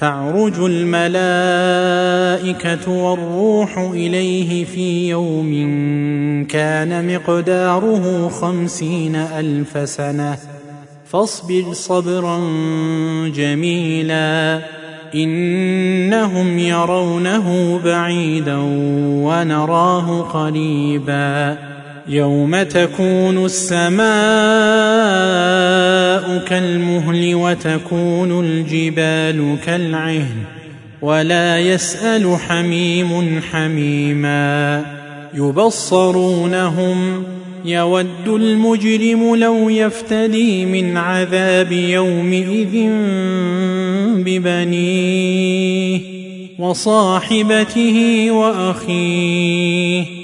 تعرج الملائكة والروح إليه في يوم كان مقداره خمسين ألف سنة. فاصبر صبرا جميلا إنهم يرونه بعيدا ونراه قريبا. يوم تكون السماء كالمهل وتكون الجبال كالعهن ولا يسأل حميم حميما. يبصرونهم يود المجرم لو يفتدي من عذاب يومئذ ببنيه وصاحبته وأخيه.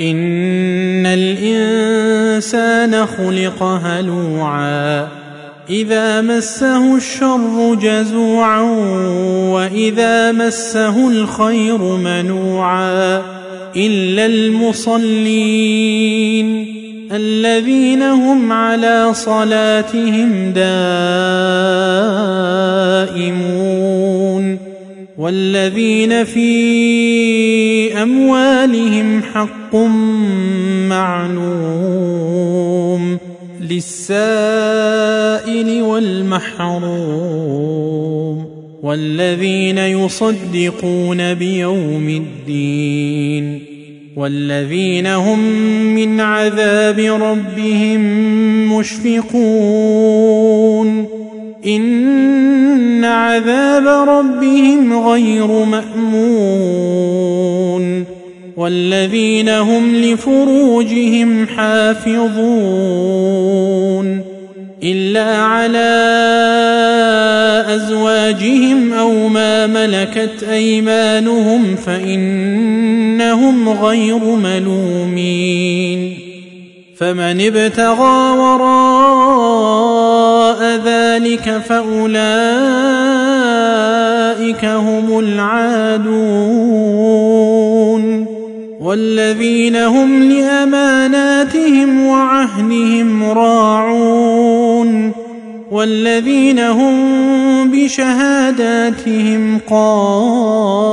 ان الانسان خلق هلوعا اذا مسه الشر جزوعا واذا مسه الخير منوعا الا المصلين الذين هم على صلاتهم دائمون والذين في أموالهم حق معلوم للسائل والمحروم والذين يصدقون بيوم الدين والذين هم من عذاب ربهم مشفقون ان عذاب ربهم غير مامون والذين هم لفروجهم حافظون الا على ازواجهم أو ما ملكت ايمانهم فانهم غير ملومين فمن ابتغى وراء ذلك فاولئك هم العادون والذين هم لاماناتهم وعهدهم راعون والذين هم بشهاداتهم قائمون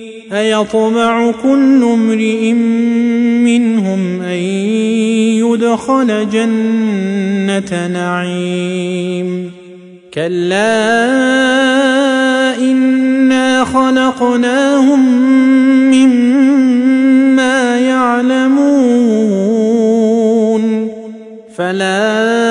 أيطمع كل امرئ منهم أن يدخل جنة نعيم. كلا إنا خلقناهم مما يعلمون. فلا